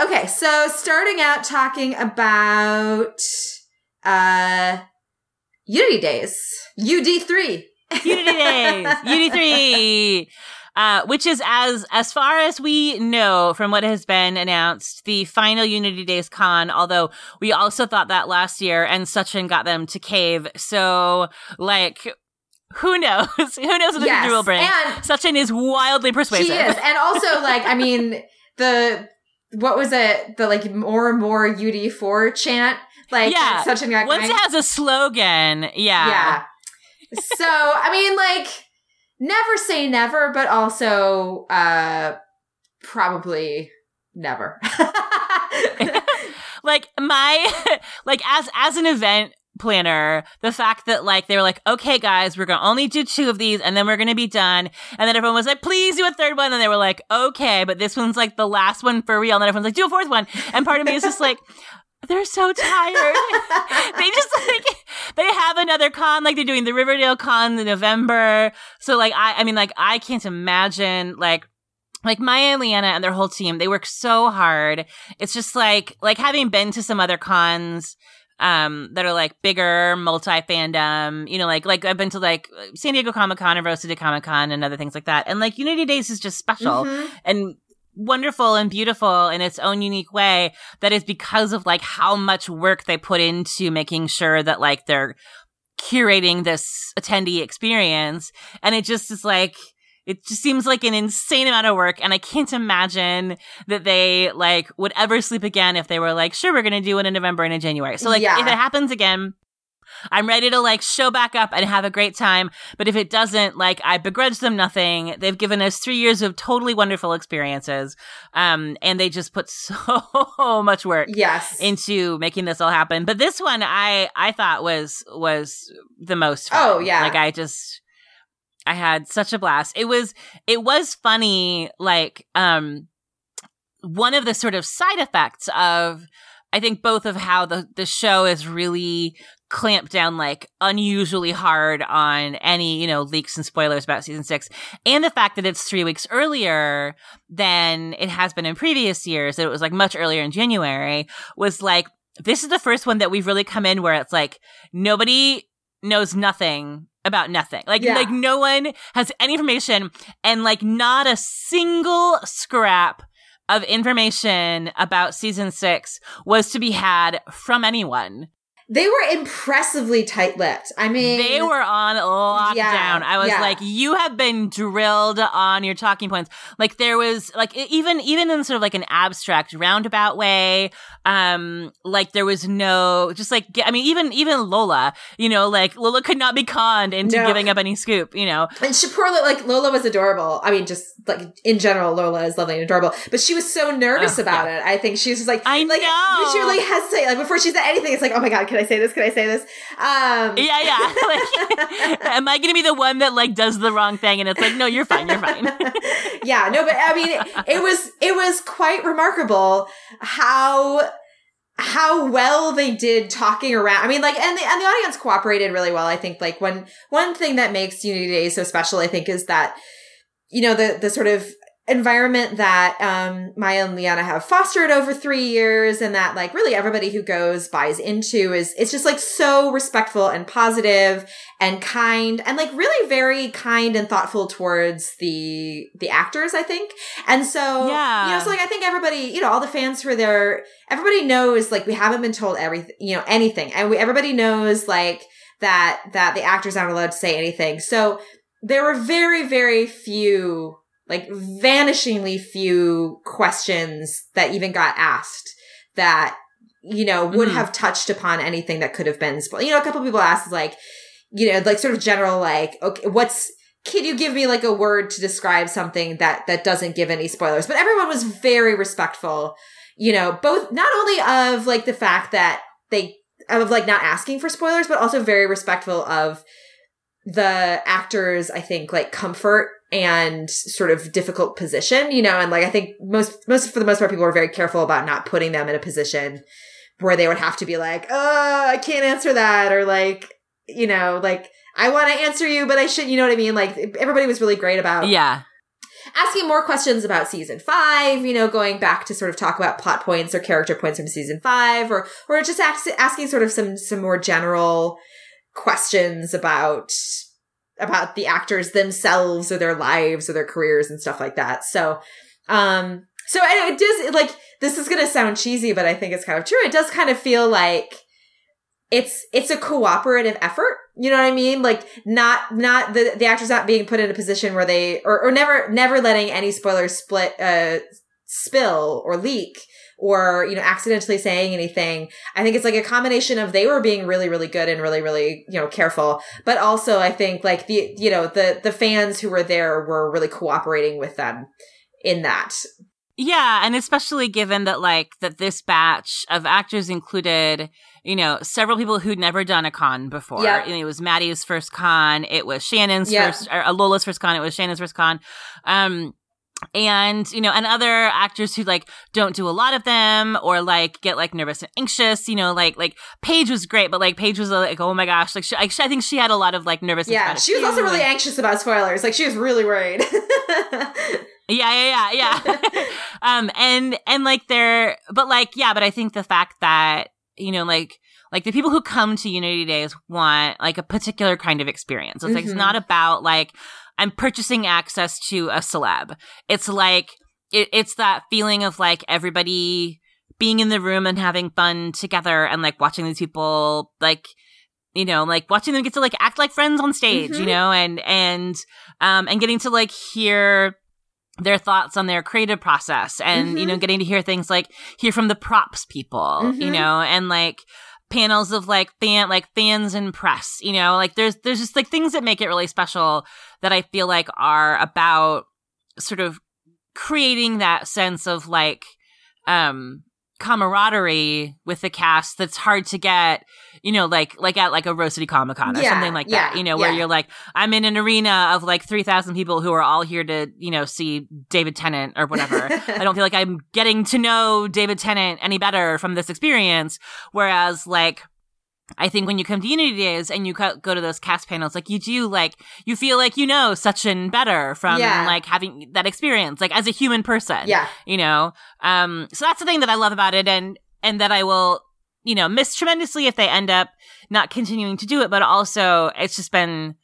Okay, so starting out talking about uh Unity Days. UD3. Unity Days. UD3. Uh, which is as as far as we know from what has been announced, the final Unity Days con. Although we also thought that last year, and Sachin got them to cave. So, like, who knows? who knows what the Yes, future will bring? and- Sachin is wildly persuasive. She is. And also, like, I mean, the, what was it? The, like, more and more UD4 chant? Like, Yeah. such an Once it has a slogan, yeah. Yeah. so, I mean, like, never say never, but also, uh, probably never. like my like as as an event planner the fact that like they were like okay guys we're gonna only do two of these and then we're gonna be done. And then everyone was like please do a third one. And they were like okay but this one's like the last one for real. And then everyone's like do a fourth one. And part of me is just like they're so tired. They just like they have another con like they're doing the riverdale con in november. So like i i mean like i can't imagine like like Maya and Leanna and their whole team, they work so hard. It's just like like having been to some other cons um that are like bigger, multi fandom, you know, like like I've been to like San Diego Comic Con and Rose City Comic Con and other things like that. And like Unity Days is just special Mhm. and wonderful and beautiful in its own unique way that is because of like how much work they put into making sure that like they're curating this attendee experience and it just is like it just seems like an insane amount of work and i can't imagine that they like would ever sleep again if they were like sure we're gonna do it in november and in january so like Yeah. if it happens again I'm ready to like show back up and have a great time. But if it doesn't, like I begrudge them nothing. They've given us three years of totally wonderful experiences. Um, and they just put so much work yes. into making this all happen. But this one I I thought was was the most fun. Oh, yeah. Like I just I had such a blast. It was it was funny like um one of the sort of side effects of I think both of how the the show is really clamped down like unusually hard on any, you know, leaks and spoilers about season 6 and the fact that it's 3 weeks earlier than it has been in previous years that it was like much earlier in January was like this is the first one that we've really come in where it's like nobody knows nothing about nothing. Like Yeah. like no one has any information and like not a single scrap of information about season 6 was to be had from anyone. They were impressively tight-lipped. I mean, They were on lockdown. Yeah, I was yeah. like, you have been drilled on your talking points. Like there was like even even in sort of like an abstract roundabout way. Um, like there was no just like I mean even even Lola, you know, like Lola could not be conned into No. giving up any scoop. You know, And Shapur, like Lola was adorable. I mean, just like in general, Lola is lovely and adorable. But she was so nervous Oh, about it. I think she was just like, I like, know. She like hesitate, like before she said anything. It's like, oh my god, can I say this? Can I say this? Um, yeah, yeah. Like, am I gonna be the one that like does the wrong thing? And it's like, no, you're fine, you're fine. yeah, no, but I mean, it was it was quite remarkable how how well they did talking around. I mean, like, and the and the audience cooperated really well. I think, like, one one thing that makes Unity Day so special, I think, is that you know the the sort of environment that um Maya and Liana have fostered over three years and that like really everybody who goes buys into is it's just like so respectful and positive and kind and like really very kind and thoughtful towards the the actors i think. And so Yeah. you know so like i think everybody you know all the fans who are there everybody knows like we haven't been told everything you know anything. And we, everybody knows like that that the actors aren't allowed to say anything. So there were very very few like vanishingly few questions that even got asked that you know would Mhm. have touched upon anything that could have been spoiled you know a couple people asked like you know, like sort of general, like, okay, what's, can you give me like a word to describe something that, that doesn't give any spoilers? But everyone was very respectful, you know, both, not only of like the fact that they, of like not asking for spoilers, but also very respectful of the actors, I think, like comfort and sort of difficult position, you know, and like I think most, most, for the most part, people were very careful about not putting them in a position where they would have to be like, oh, I can't answer that, or like, you know, like I want to answer you, but I should, you know what I mean? Like everybody was really great about. yeah. asking more questions about season five, you know, going back to sort of talk about plot points or character points from season five, or or just ask, asking sort of some some more general questions about about the actors themselves or their lives or their careers and stuff like that. So, um, so it does like this is to sound cheesy, but I think it's kind of true. It does kind of feel like it's it's a cooperative effort. You know what I mean? Like not not the the actors not being put in a position where they or, or never never letting any spoilers split uh spill or leak or you know accidentally saying anything i think it's like a combination of they were being really really good and really really you know careful but also i think like the you know the the fans who were there were really cooperating with them in that yeah, and especially given that like that this batch of actors included, you know, several people who'd never done a con before. Yep. it was Madi's first con, it was Shannon's Yep. first or Lola's first con, it was Shannon's first con. Um and you know and other actors who like don't do a lot of them or like get like nervous and anxious you know like like paige was great but like paige was like oh my gosh like she, I, I think she had a lot of like nervous yeah she was also really anxious about spoilers like she was really worried Yeah, yeah, yeah, yeah. um, and and like they're, but like, yeah, but I think the fact that you know, like, like the people who come to Unity Days want like a particular kind of experience. It's like it's not about like I'm purchasing access to a celeb. It's like it, it's that feeling of like everybody being in the room and having fun together and like watching these people like you know like watching them get to like act like friends on stage you Mhm. know and and um and getting to like hear their thoughts on their creative process and you Mhm. know getting to hear things like hear from the props people you Mhm. know and like panels of like fan like fans and press you know? Like there's there's just like things that make it really special that i feel like are about sort of creating that sense of like um camaraderie with the cast that's hard to get you know like like at like a Rose City Comic Con or Yeah, something like that you know where yeah. you're like I'm in an arena of like 3000 people who are all here to you know see David Tennant or whatever I don't feel like I'm getting to know David Tennant any better from this experience whereas like I think when you come to Unity Days and you go to those cast panels, like you do, like you feel like you know Sachin better from Yeah. like having that experience, like as a human person yeah you know um so that's the thing that i love about it and and that i will you know miss tremendously if they end up not continuing to do it but also it's just been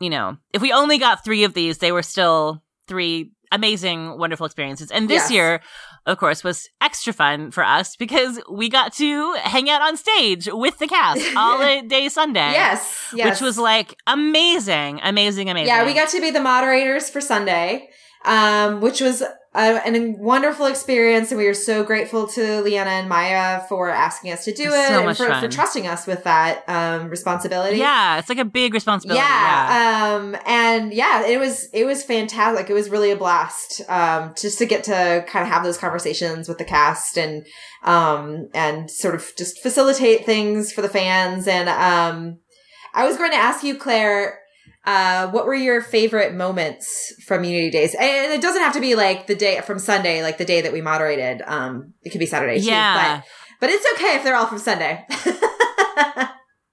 you know if we only got three of these they were still three amazing wonderful experiences. And this Yes. year of course was extra fun for us because we got to hang out on stage with the cast all day sunday yes yes which was like amazing amazing amazing Yeah, we got to be the moderators for Sunday, um, which was a, a wonderful experience, and we are so grateful to Leanna and Maya for asking us to do It it so and much for, for trusting us with that um, responsibility. yeah it's like a big responsibility Yeah, um, and yeah, it was it was fantastic. It was really a blast, um, just to get to kind of have those conversations with the cast and um, and sort of just facilitate things for the fans. And um, I was going to ask you, Claire, uh, what were your favorite moments from Unity Days? And it doesn't have to be like the day from Sunday, like the day that we moderated. Um, it could be Saturday too, yeah but but it's okay if they're all from Sunday.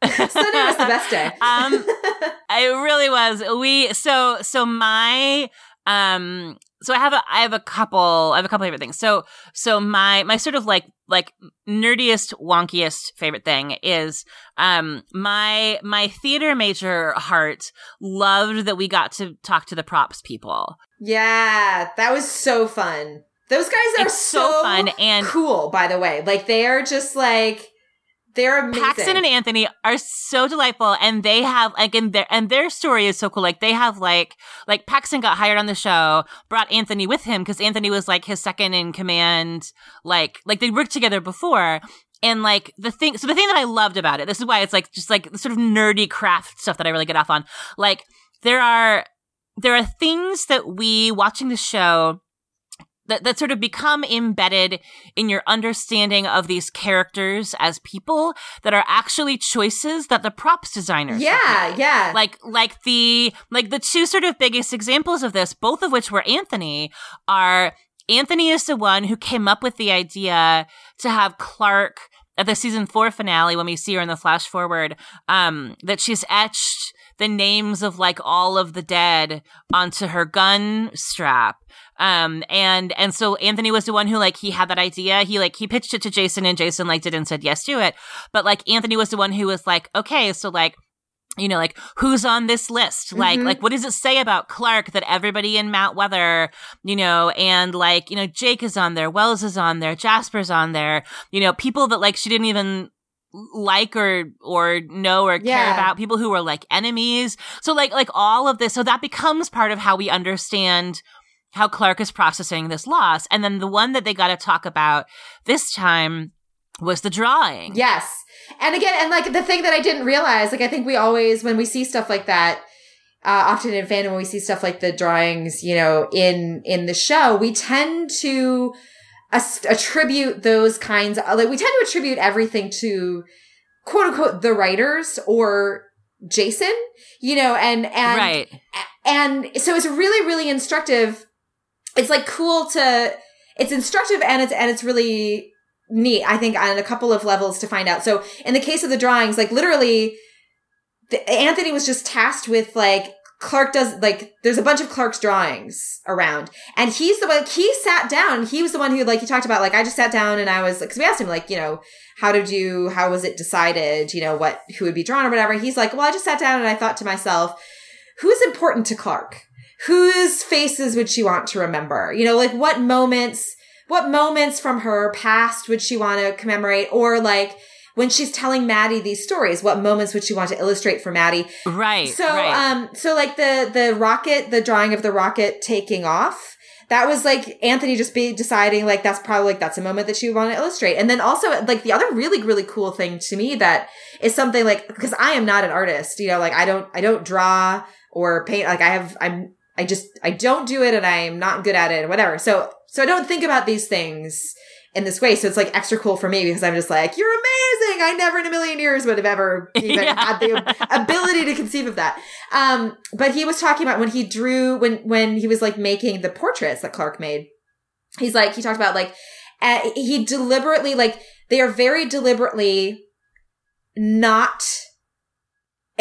Sunday was the best day. um it really was we so so my um so i have a i have a couple i have a couple favorite things so so my my sort of like like nerdiest wonkiest favorite thing is um my my theater major heart loved that we got to talk to the props people Yeah, that was so fun. Those guys are so, so, fun and cool, by the way. Like they are just like they're amazing. Paxton and Anthony are so delightful, and they have like in their and their story is so cool. Like they have like like Paxton got hired on the show, brought Anthony with him because Anthony was like his second in command. Like like they worked together before. And like the thing, so the thing that I loved about it, this is why it's like just like the sort of nerdy craft stuff that I really get off on. Like there are there are things that we watching the show that, that sort of become embedded in your understanding of these characters as people that are actually choices that the props designers yeah, yeah. like like the like the two sort of biggest examples of this both of which were anthony are anthony is the one who came up with the idea to have clarke at the season four finale when we see her in the flash forward um that she's etched the names of like all of the dead onto her gun strap. Um, and, and so Anthony was the one who like, he had that idea. He like, he pitched it to Jason and Jason like did and said, yes, to it. But like, Anthony was the one who was like, okay, so like, you know, like who's on this list? Like, Mhm. like what does it say about Clarke that everybody in Mount Weather, you know, and like, you know, Jake is on there, Wells is on there, Jasper's on there, you know, people that like she didn't even like or or know or care about people who were like enemies so like like all of this so that becomes part of how we understand how clarke is processing this loss. And then the one that they got to talk about this time was the drawing. Yes. And again, and like the thing that I didn't realize, like I think we always, when we see stuff like that, uh, often in fandom, when we see stuff like the drawings, you know, in, in the show, we tend to attribute those kinds of, like we tend to attribute everything to quote unquote the writers or Jason, you know, and, and, right. and so it's really really instructive it's like cool to it's instructive and it's and it's really neat i think on a couple of levels to find out. So in the case of the drawings like literally the, anthony was just tasked with like clarke does like there's a bunch of clarke's drawings around. And he's the one like, he sat down he was the one who like he talked about like i just sat down and i was like, because we asked him like you know how did you how was it decided you know what who would be drawn or whatever? He's like well i just sat down and i thought to myself who's important to Clarke? Whose faces would she want to remember? You know, like what moments, what moments from her past would she want to commemorate? Or like when she's telling Madi these stories, what moments would she want to illustrate for Madi? right So, right. um, so like the, the rocket, the drawing of the rocket taking off, that was like Anthony just be deciding like that's probably like that's a moment that she would want to illustrate. And then also like the other really, really cool thing to me that is something like, because I am not an artist, you know, like I don't, I don't draw or paint. Like I have, I'm, I just, I don't do it and I'm not good at it, or whatever. So, so I don't think about these things in this way. So it's like extra cool for me because I'm just like, you're amazing. I never in a million years would have ever even Yeah. had the ability to conceive of that. Um, but he was talking about when he drew, when, when he was like making the portraits that Clarke made. He's like, he talked about like, uh, he deliberately, like, they are very deliberately not,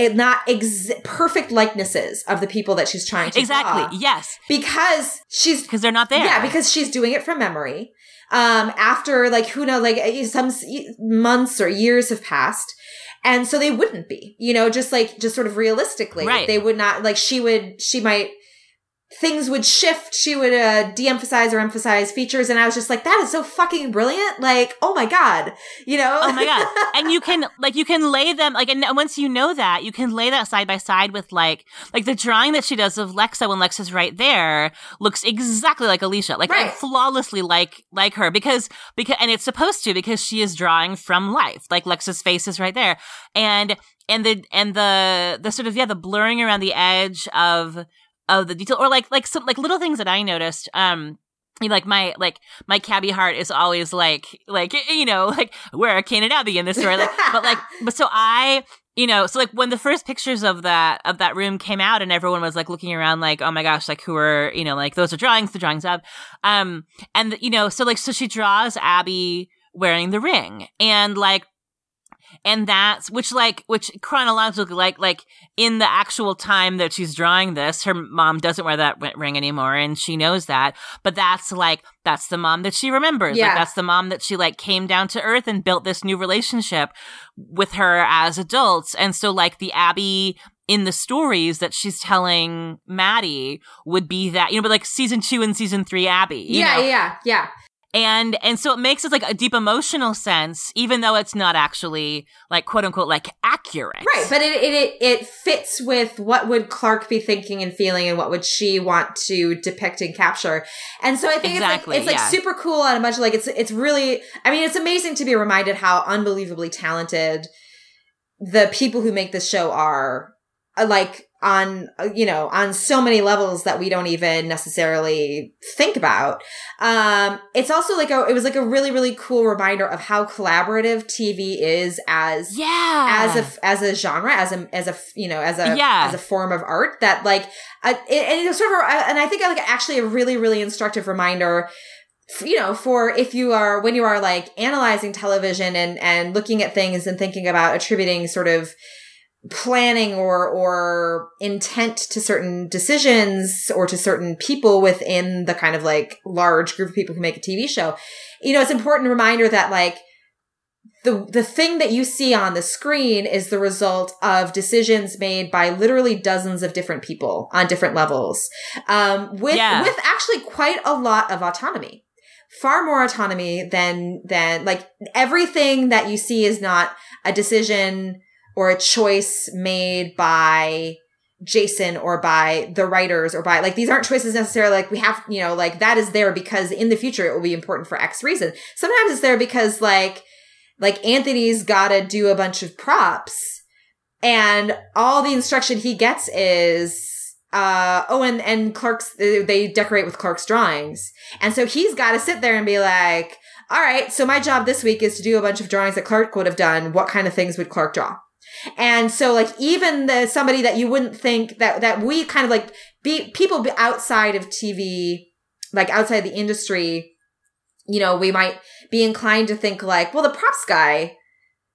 not ex- perfect likenesses of the people that she's trying to exactly draw. yes because she's because they're not there yeah, because she's doing it from memory. Um, after like who knows, like eh, some months or years have passed. And so they wouldn't be, you know, just like, just sort of realistically, Right. they would not, like, she would, she might, things would shift. She would, uh, de-emphasize or emphasize features. And I was just like, that is so fucking brilliant. Like, oh my God, you know? Oh my god! And you can like you can lay them like, and once you know that, you can lay that side by side with like like the drawing that she does of Lexa when Lexa's right there looks exactly like Alycia, like Right. flawlessly like like her because because and it's supposed to because she is drawing from life, like Lexa's face is right there, and and the and the the sort of yeah the blurring around the edge of of the detail or like like some like little things that I noticed. Um, you know, like my like my Kabby heart is always like like you know like where Kane and Abby in this story, like, but like but so I you know so like when the first pictures of that of that room came out and everyone was like looking around like oh my gosh like who are you know like those are drawings the drawings of um and you know so like so she draws Abby wearing the ring and like and that's which like which chronologically like like in the actual time that she's drawing this her mom doesn't wear that ring anymore and she knows that but that's like that's the mom that she remembers Yeah. like that's the mom that she like came down to earth and built this new relationship with her as adults and so like the abby in the stories that she's telling madi would be that you know but like season two and season three abby you yeah, know? yeah, yeah. And and so it makes it like a deep emotional sense even though it's not actually like quote unquote like accurate Right, but it, it it it fits with what would Clarke be thinking and feeling, and what would she want to depict and capture. And so I think Exactly, it's like it's yeah. like super cool on a bunch of like it's it's really. I mean, it's amazing to be reminded how unbelievably talented the people who make this show are. uh, Like on uh, you know on so many levels that we don't even necessarily think about um it's also like a it was like a really really cool reminder of how collaborative tv is as yeah as a as a genre as a as a you know as a Yeah. as a form of art that like uh, it, and it's sort of a- and I think like actually a really really instructive reminder you know for if you are when you are like analyzing television and and looking at things and thinking about attributing sort of planning or or intent to certain decisions or to certain people within the kind of like large group of people who make a TV show. You know, it's important reminder that like the the thing that you see on the screen is the result of decisions made by literally dozens of different people on different levels um, with Yeah. with actually quite a lot of autonomy far more autonomy than than like everything that you see is not a decision or a choice made by Jason or by the writers or by like these aren't choices necessarily like we have you know like that is there because in the future it will be important for X reason. Sometimes it's there because like like Anthony's got to do a bunch of props and all the instruction he gets is uh oh and and Clarke's they decorate with Clarke's drawings. And so he's got to sit there and be like all right, so my job this week is to do a bunch of drawings that Clarke would have done. What kind of things would Clarke draw? And so like even the somebody that you wouldn't think that that we kind of like be people be outside of TV, like outside the industry, you know, we might be inclined to think like, well, the props guy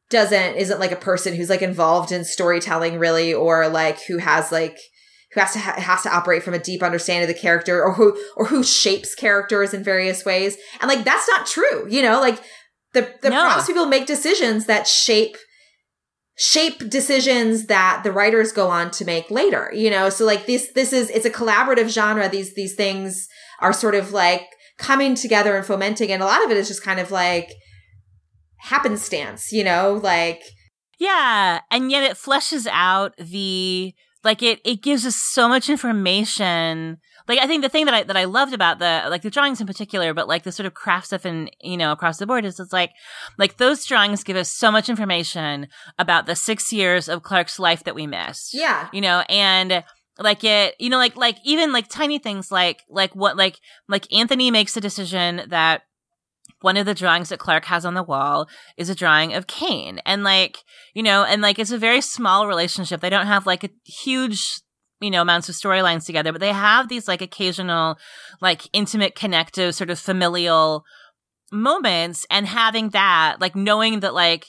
doesn't isn't like a person who's like involved in storytelling really or like who has like who has to ha- has to operate from a deep understanding of the character or who or who shapes characters in various ways and like that's not true you know like the the No. props people make decisions that shape shape decisions that the writers go on to make later you know so like this this is it's a collaborative genre these these things are sort of like coming together and fomenting and a lot of it is just kind of like happenstance you know like Yeah, and yet it fleshes out the like it it gives us so much information. Like I think the thing that I that I loved about the like the drawings in particular, but like the sort of craft stuff and you know across the board is it's like like those drawings give us so much information about the six years of Clarke's life that we missed. yeah. You know and like it you know like like even like tiny things like like what like like anthony makes a decision that one of the drawings that clarke has on the wall is a drawing of Kane, and like you know and like it's a very small relationship. They don't have like a huge you know amounts of storylines together but they have these like occasional like intimate connective sort of familial moments and having that like knowing that like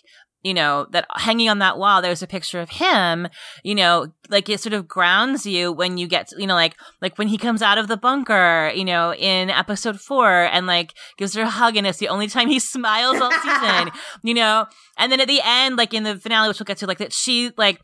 you know that hanging on that wall there's a picture of him you know like it sort of grounds you when you get to, you know like like when he comes out of the bunker you know in episode four and like gives her a hug and it's the only time he smiles all season you know? And then at the end like in the finale which we'll get to like that she like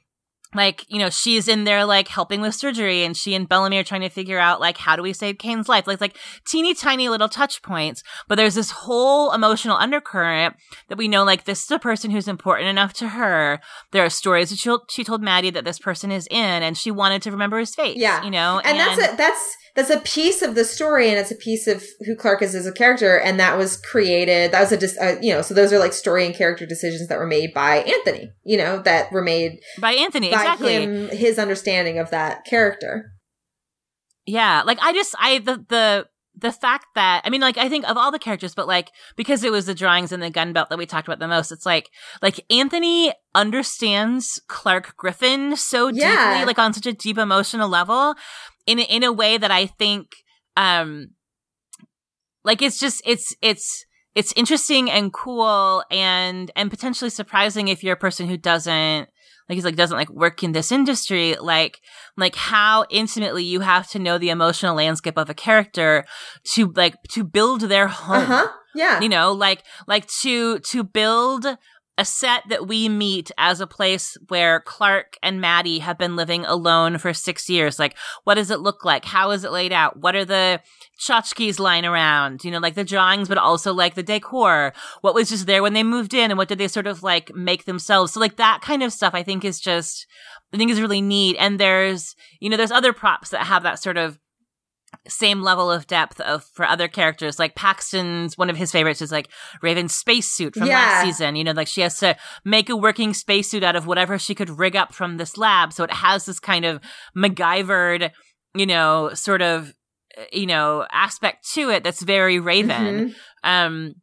like you know she's in there like helping with surgery and she and bellamy are trying to figure out like how do we save kane's life? Like like teeny tiny little touch points but there's this whole emotional undercurrent that we know like this is a person who's important enough to her. There are stories that she, she told madi that this person is in and she wanted to remember his face Yeah. you know? And, that's a that's that's a piece of the story and it's a piece of who clarke is as a character and that was created that was a dis- uh, you know so those are like story and character decisions that were made by anthony you know that were made by anthony by exactly him his understanding of that character Yeah, like I just I the the the fact that I mean like I think of all the characters but like because it was the drawings and the gun belt that we talked about the most it's like like Anthony understands Clarke Griffin so Yeah. deeply like on such a deep emotional level in in a way that I think um like it's just it's it's it's interesting and cool and and potentially surprising if you're a person who doesn't like he's like doesn't like work in this industry. Like like how intimately you have to know the emotional landscape of a character to like to build their home. Uh-huh. Yeah. You know like like to to build a set that we meet as a place where Clarke and Madi have been living alone for six years. Like, what does it look like? How is it laid out? What are the tchotchkes lying around? You know, like the drawings, but also like the decor. What was just there when they moved in and what did they sort of like make themselves? So like that kind of stuff I think is just, I think is really neat. And there's, you know, there's other props that have that sort of same level of depth of for other characters like paxton's one of his favorites is like raven's spacesuit from Yeah. last season you know like she has to make a working spacesuit out of whatever she could rig up from this lab so it has this kind of macgyvered you know sort of uh, you know aspect to it that's very raven Mhm. um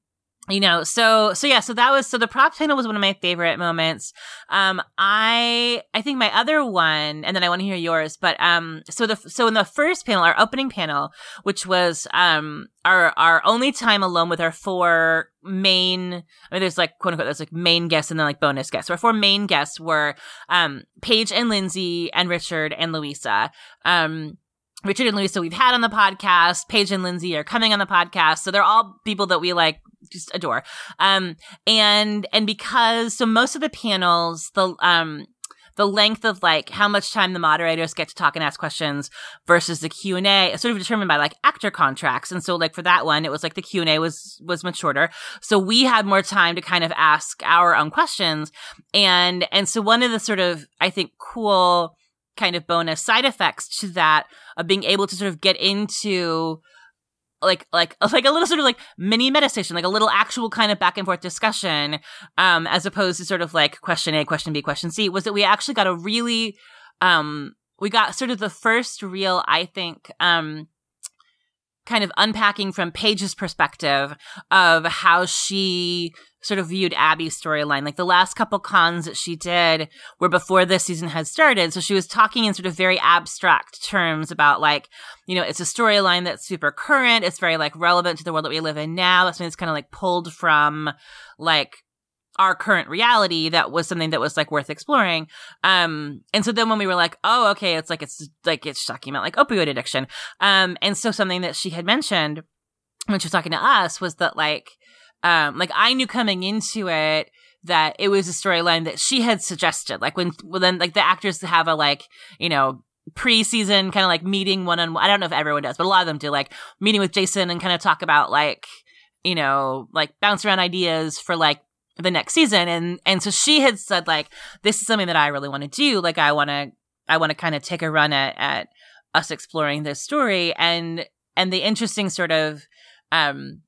you know so so yeah so that was so the prop panel was one of my favorite moments um i i think my other one and then i want to hear yours but um so the so in the first panel our opening panel which was um our our only time alone with our four main i mean there's like quote unquote there's like main guests and then like bonus guests so our four main guests were um paige and lindsey and richard and luisa um Richard and Luisa we've had on the podcast. Paige and Lindsey are coming on the podcast. So they're all people that we like just adore. Um, and, and because, so most of the panels, the, um, the length of like how much time the moderators get to talk and ask questions versus the q&a is sort of determined by like actor contracts. And so like for that one it was like the q&a was was much shorter. So we had more time to kind of ask our own questions. And and so one of the sort of i think cool kind of bonus side effects to that of being able to sort of get into like like like a little sort of like mini meditation, like a little actual kind of back and forth discussion, um, as opposed to sort of like question A, question B, question C, was that we actually got a really um we got sort of the first real, I think, um kind of unpacking from Paige's perspective of how she sort of viewed Abby's storyline. Like the last couple cons that she did were before this season had started. So she was talking in sort of very abstract terms about like, you know, it's a storyline that's super current. It's very like relevant to the world that we live in now. That's something that's kind of like pulled from like our current reality that was something that was like worth exploring. Um, and so then when we were like, oh, okay, it's like, it's like, it's talking about like opioid addiction. Um, and so something that she had mentioned when she was talking to us was that like, um, like I knew coming into it that it was a storyline that she had suggested. Like when, well, then like the actors have a like, you know, preseason kind of like meeting one on one. I don't know if everyone does, but a lot of them do like meeting with Jason and kind of talk about like, you know, like bounce around ideas for like the next season and and so she had said like this is something that I really want to do like I want to I want to kind of take a run at at us exploring this story and and the interesting sort of um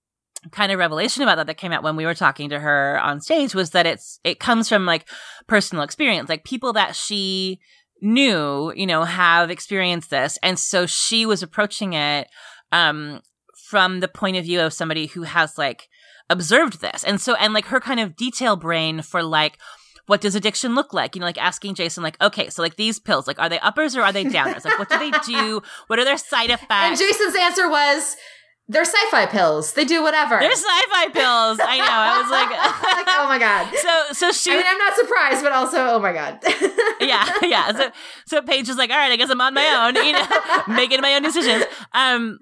kind of revelation about that that came out when we were talking to her on stage was that it's it comes from like personal experience like people that she knew you know have experienced this and so she was approaching it um from the point of view of somebody who has like observed this. And so, and like her kind of detail brain for like, what does addiction look like? You know, like asking Jason, like, okay, so like these pills, like, are they uppers or are they downers? Like, what do they do? What are their side effects? And Jason's answer was, they're sci-fi pills. They do whatever. They're sci-fi pills. I know. I was like, like, oh my god. So, so she. I mean, I'm not surprised, but also, oh my god. yeah, yeah. So, so Paige is like, all right, I guess I'm on my own. You know, making my own decisions. Um,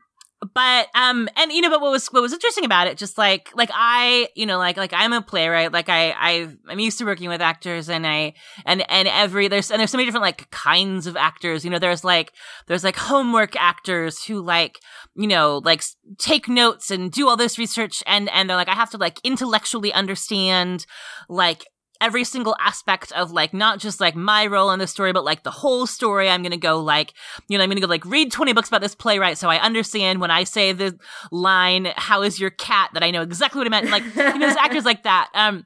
but um and you know but what was what was interesting about it just like like i you know like like i'm a playwright like i i i'm used to working with actors and i and and every there's and there's so many different like kinds of actors you know there's like there's like homework actors who like you know like take notes and do all this research and and they're like i have to like intellectually understand like every single aspect of like not just like my role in the story, but like the whole story. I'm gonna go like, you know, I'm gonna go like read 20 books about this playwright so I understand when I say the line, how is your cat, that I know exactly what it meant. Like, you know, there's actors like that. Um,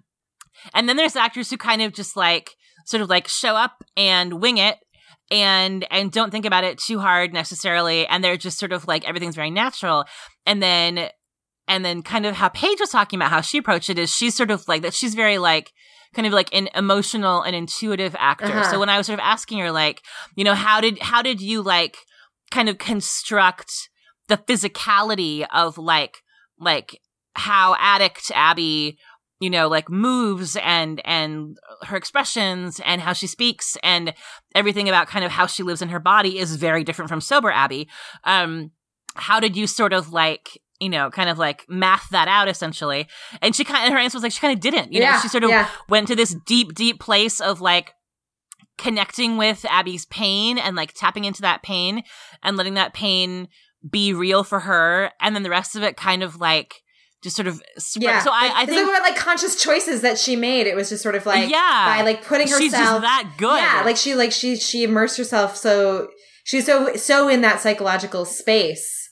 and then there's actors who kind of just like sort of like show up and wing it and and don't think about it too hard necessarily and they're just sort of like everything's very natural and then and then kind of how Paige was talking about how she approached it is she's sort of like that she's very like kind of like an emotional and intuitive actor. Uh-huh. So when I was sort of asking her, like, you know, how did how did you like kind of construct the physicality of like like how addict Abby you know like moves and and her expressions and how she speaks and everything about kind of how she lives in her body is very different from sober Abby um how did you sort of like you know, kind of like math that out essentially. And she kind of, her answer was like, she kind of didn't, you yeah, know, she sort of yeah. went to this deep, deep place of like connecting with Abby's pain and like tapping into that pain and letting that pain be real for her. And then the rest of it kind of like, just sort of spread. yeah. So I, I think about like conscious choices that she made. It was just sort of like yeah, by like putting herself she's just that good. Yeah, like she like she she immersed herself so she's so so in that psychological space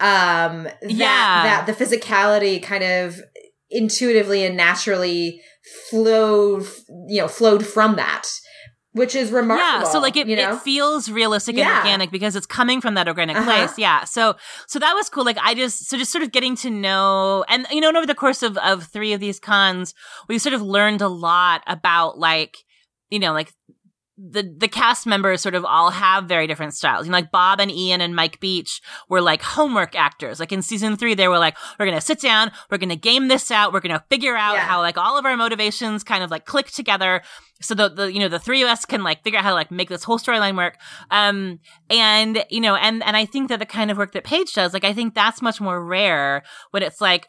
um that, yeah that the physicality kind of intuitively and naturally flowed you know flowed from that which is remarkable. Yeah, so like it, you know? it feels realistic Yeah. and organic because it's coming from that organic Uh-huh. place. Yeah. So so that was cool. Like I just so just sort of getting to know and you know, and over the course of of three of these cons, we sort of learned a lot about like you know, like the the cast members sort of all have very different styles. You know, like Bob and Ian and Mike Beach were like homework actors. Like in season three, they were like, we're gonna sit down, we're gonna game this out, we're gonna figure out Yeah. how like all of our motivations kind of like click together. So the, the you know the three of us can like figure out how to like make this whole storyline work. Um and you know and and I think that the kind of work that Paige does, like I think that's much more rare when it's like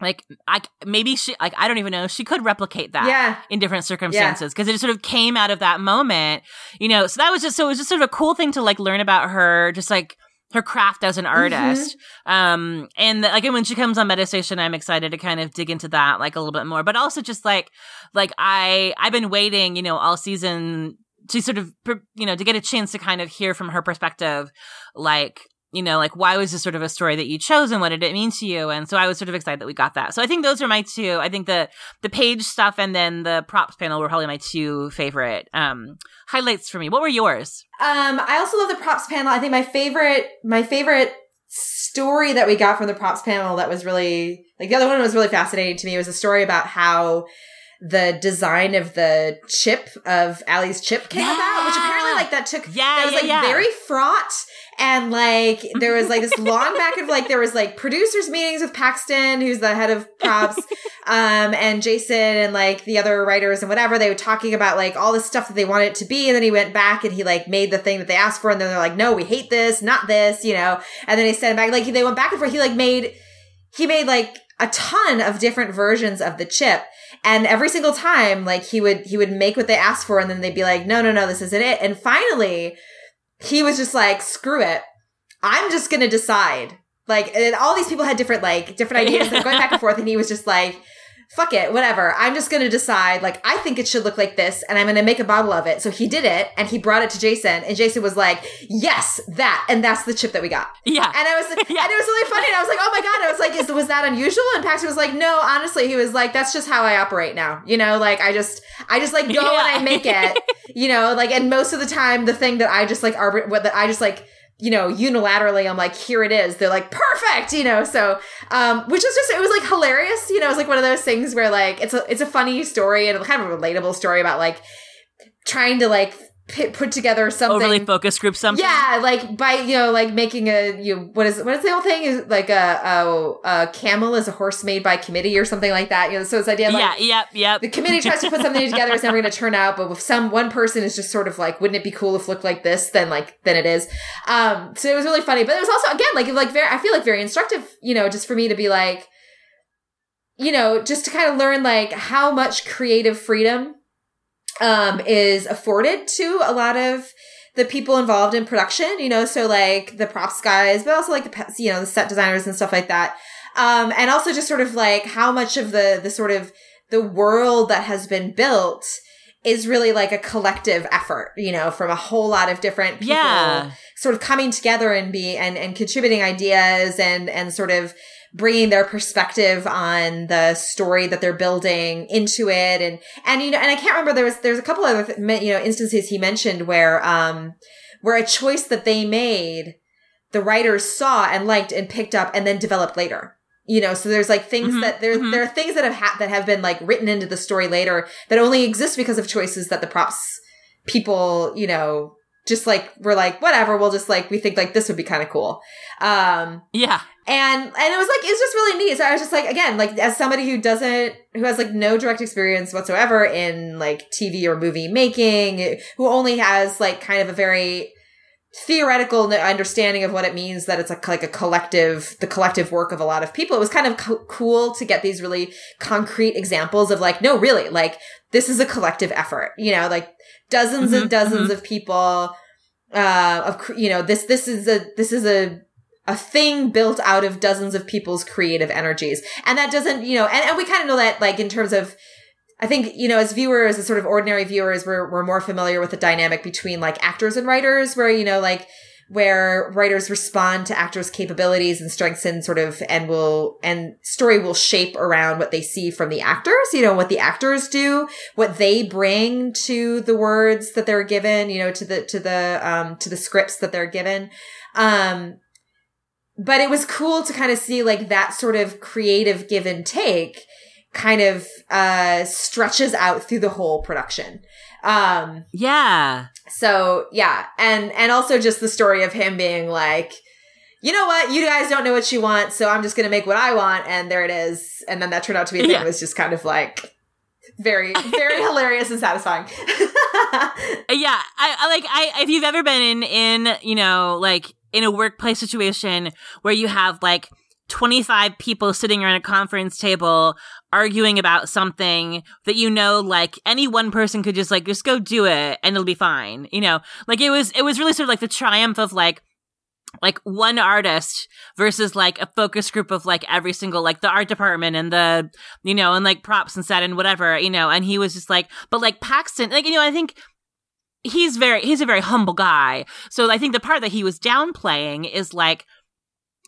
like I maybe she like I don't even know she could replicate that yeah. in different circumstances because it just sort of came out of that moment, you know. So that was just so it was just sort of a cool thing to like learn about her, just like her craft as an artist. Um, and like and when she comes on meditation, I'm excited to kind of dig into that like a little bit more, but also just like like I I've been waiting, you know, all season to sort of you know to get a chance to kind of hear from her perspective, like you know, like why was this sort of a story that you chose and what did it mean to you? And so I was sort of excited that we got that. So I think those are my two. I think the the Paige stuff and then the props panel were probably my two favorite um highlights for me. What were yours? Um, I also love the props panel. I think my favorite, my favorite story that we got from the props panel that was really like the other one was really fascinating to me was a story about how the design of the chip of ALIE's chip came about, which apparently like that took Yeah, that was yeah, like yeah. very fraught and like there was like this long back and like there was like producers meetings with Paxton, who's the head of props, um, and Jason and like the other writers and whatever. They were talking about like all the stuff that they wanted it to be, and then he went back and he like made the thing that they asked for, and then they're like, no, we hate this, not this, you know. And then he sent it back. Like they went back and forth. He like made he made like a ton of different versions of the chip and every single time like he would he would make what they asked for and then they'd be like no no no this isn't it and finally he was just like screw it. I'm just gonna decide. Like and all these people had different like different ideas. And going back and forth and he was just like fuck it whatever i'm just gonna decide like i think it should look like this and i'm gonna make a bottle of it so he did it and he brought it to jason and jason was like yes that and that's the chip that we got Yeah. and I was, Yeah. and it was really funny. And I was like, oh my God. I was like, is, was that unusual? And Paxton was like, no, honestly, he was like, that's just how I operate now. You know, like I just, I just like go Yeah. and I make it, you know, like, and most of the time, the thing that I just like, arbit- what that I just like, you know, unilaterally, I'm like, here it is. They're like, perfect, you know. So, um, which is just, it was like hilarious. You know, it was like one of those things where like it's a, it's a funny story and kind of a relatable story about like trying to like put, put together something Overly focus group something. yeah, like by you know, like making a you what is what is the whole thing is like a, a a camel is a horse made by committee or something like that. You know, so it's idea like yeah, yep, yep. the committee tries to put something together, it's never going to turn out. But if some one person is just sort of like, wouldn't it be cool if looked like this? Then like then it is. Um, so it was really funny, but it was also again like like very I feel like very instructive. You know, just for me to be like, you know, just to kind of learn like how much creative freedom um is afforded to a lot of the people involved in production, you know, so like the props guys, but also like the, you know, the set designers and stuff like that. Um, and also just sort of like how much of the, the sort of the world that has been built is really like a collective effort, you know, from a whole lot of different people Yeah. sort of coming together and be, and, and contributing ideas and, and sort of bringing their perspective on the story that they're building into it and and you know and I can't remember there was there's a couple other you know instances he mentioned where um where a choice that they made the writers saw and liked and picked up and then developed later you know so there's like things Mhm, that there mhm. there are things that have ha- that have been like written into the story later that only exist because of choices that the props people you know just like we're like whatever we'll just like we think like this would be kind of cool um Yeah. And and it was like it's just really neat. So i was just like again like as somebody who doesn't who has like no direct experience whatsoever in like tv or movie making who only has like kind of a very theoretical understanding of what it means that it's a, like a collective the collective work of a lot of people it was kind of co- cool to get these really concrete examples of like no really like this is a collective effort you know like dozens Mhm, and dozens of people uh of cr- you know this this is a this is a a thing built out of dozens of people's creative energies and that doesn't you know and, and we kind of know that like in terms of I think, you know, as viewers, as sort of ordinary viewers, we're, we're more familiar with the dynamic between like actors and writers, where, you know, like where writers respond to actors' capabilities and strengths and sort of and will and story will shape around what they see from the actors, you know, what the actors do, what they bring to the words that they're given, you know, to the to the um to the scripts that they're given. Um but it was cool to kind of see like that sort of creative give and take kind of uh stretches out through the whole production. Um yeah. So yeah, and and also just the story of him being like, you know what, you guys don't know what you want, so I'm just gonna make what I want, and there it is. And then that turned out to be a thing. Yeah. It was just kind of like very very hilarious and satisfying. yeah, I, I like I if you've ever been in in you know like in a workplace situation where you have like 25 people sitting around a conference table arguing about something that you know like any one person could just like just go do it and it'll be fine you know? Like it was it was really sort of like the triumph of like like one artist versus like a focus group of like every single like the art department and the you know and like props and set and whatever you know? And he was just like but like paxton like you know i think he's very he's a very humble guy. So i think the part that he was downplaying is like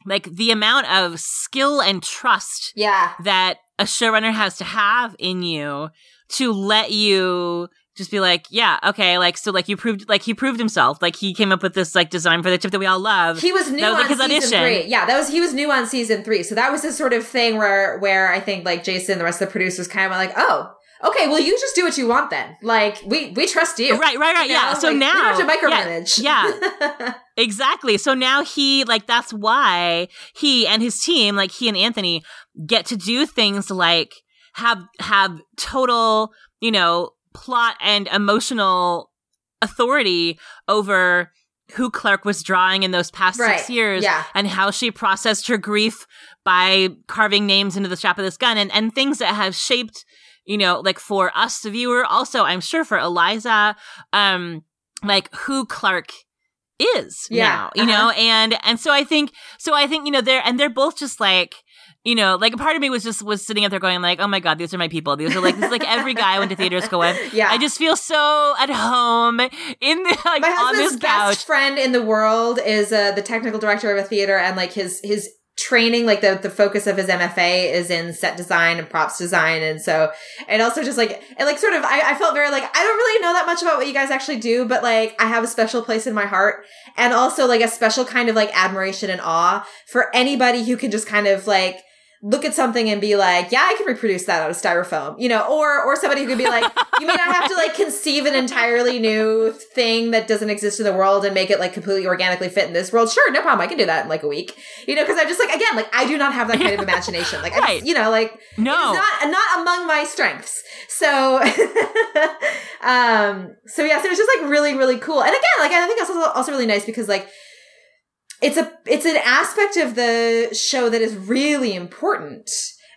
like the amount of skill and trust yeah. that a showrunner has to have in you to let you just be like, yeah, okay, like so, like you proved, like he proved himself, like he came up with this like design for the chip that we all love. He was new was, like, on season audition. three, yeah, that was he was new on season three, so that was the sort of thing where where I think like Jason, the rest of the producers, kind of like, oh, okay, well, you just do what you want then. Like, we we trust you. Right, right, right. You know? Yeah. So like, now we don't have to micromanage. Yeah. yeah. exactly. So now he like that's why he and his team, like he and Anthony, get to do things like have have total, you know, plot and emotional authority over who Clarke was drawing in those past right. six years yeah. and how she processed her grief by carving names into the strap of this gun and, and things that have shaped you know, like for us, the viewer, also, I'm sure for Eliza, um, like who Clarke is yeah. now, you uh-huh. know, and, and so I think, so I think, you know, they're, and they're both just like, you know, like a part of me was just was sitting up there going like, oh my god, these are my people. These are like this is like every guy I went to theaters going. Yeah, I just feel so at home in the like my on husband's this couch. best friend in the world is uh, the technical director of a theater, and like his his training like the the focus of his MFA is in set design and props design. And so and also just like and like sort of I, I felt very like I don't really know that much about what you guys actually do but like I have a special place in my heart and also like a special kind of like admiration and awe for anybody who can just kind of like look at something and be like, yeah, I can reproduce that out of styrofoam, you know, or, or somebody who could be like, you may not have to like conceive an entirely new thing that doesn't exist in the world and make it like completely organically fit in this world. Sure, no problem. I can do that in like a week, you know, cause I'm just like, again, like I do not have that kind of imagination. Like, right. I just, you know, like, no, not, not among my strengths. So, um, so yeah, so it's just like really, really cool. And again, like, I think that's also really nice because like, it's a it's an aspect of the show that is really important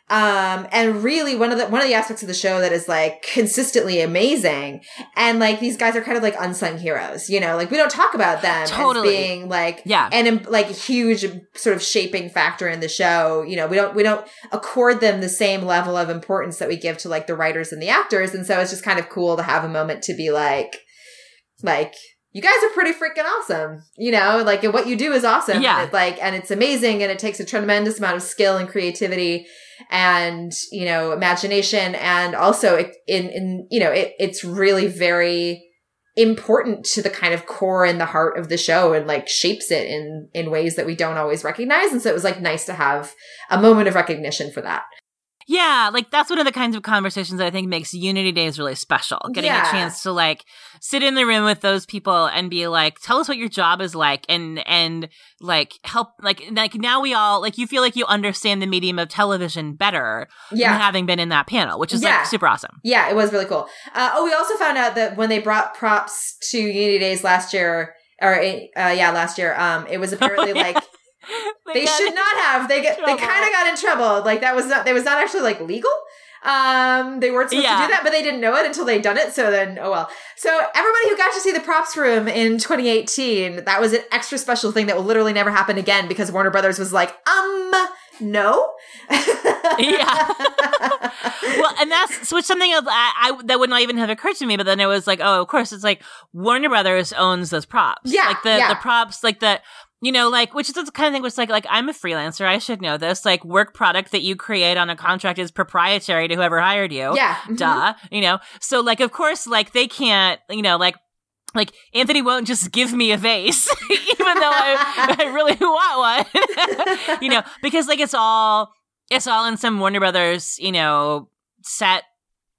um and really one of the one of the aspects of the show that is like consistently amazing. And like these guys are kind of like unsung heroes you know? Like we don't talk about them totally. as being like yeah. and like huge sort of shaping factor in the show you know? We don't we don't accord them the same level of importance that we give to like the writers and the actors. And so it's just kind of cool to have a moment to be like like you guys are pretty freaking awesome. You know, like what you do is awesome. Yeah. It, like, and it's amazing and it takes a tremendous amount of skill and creativity and, you know, imagination. And also in, in, you know, it, it's really very important to the kind of core and the heart of the show and like shapes it in, in ways that we don't always recognize. And so it was like nice to have a moment of recognition for that. Yeah, like that's one of the kinds of conversations that I think makes Unity Days really special. Getting yeah. a chance to like sit in the room with those people and be like, tell us what your job is like and and like help like like now we all like you feel like you understand the medium of television better yeah. having been in that panel, which is yeah. like super awesome. Yeah, it was really cool. Uh, oh, we also found out that when they brought props to Unity Days last year or uh, yeah, last year, um, it was apparently oh, yeah. like they, they should not have. They get they kind of got in trouble. Like that was not. They was not actually like legal. Um, they weren't supposed yeah. to do that, but they didn't know it until they'd done it. So then, oh well. So everybody who got to see the props room in 2018, that was an extra special thing that will literally never happen again because Warner Brothers was like, um, no. yeah. well, and that's which something else I, I that would not even have occurred to me. But then it was like, oh, of course, it's like Warner Brothers owns those props. Yeah, like the yeah. the props, like the you know, like which is the kind of thing which like like I'm a freelancer, I should know this. Like work product that you create on a contract is proprietary to whoever hired you. Yeah. mhm. Duh. You know, so like of course, like they can't. You know, like like Anthony won't just give me a vase, even though I, I really want one. you know, because like it's all it's all in some Warner Brothers, you know, set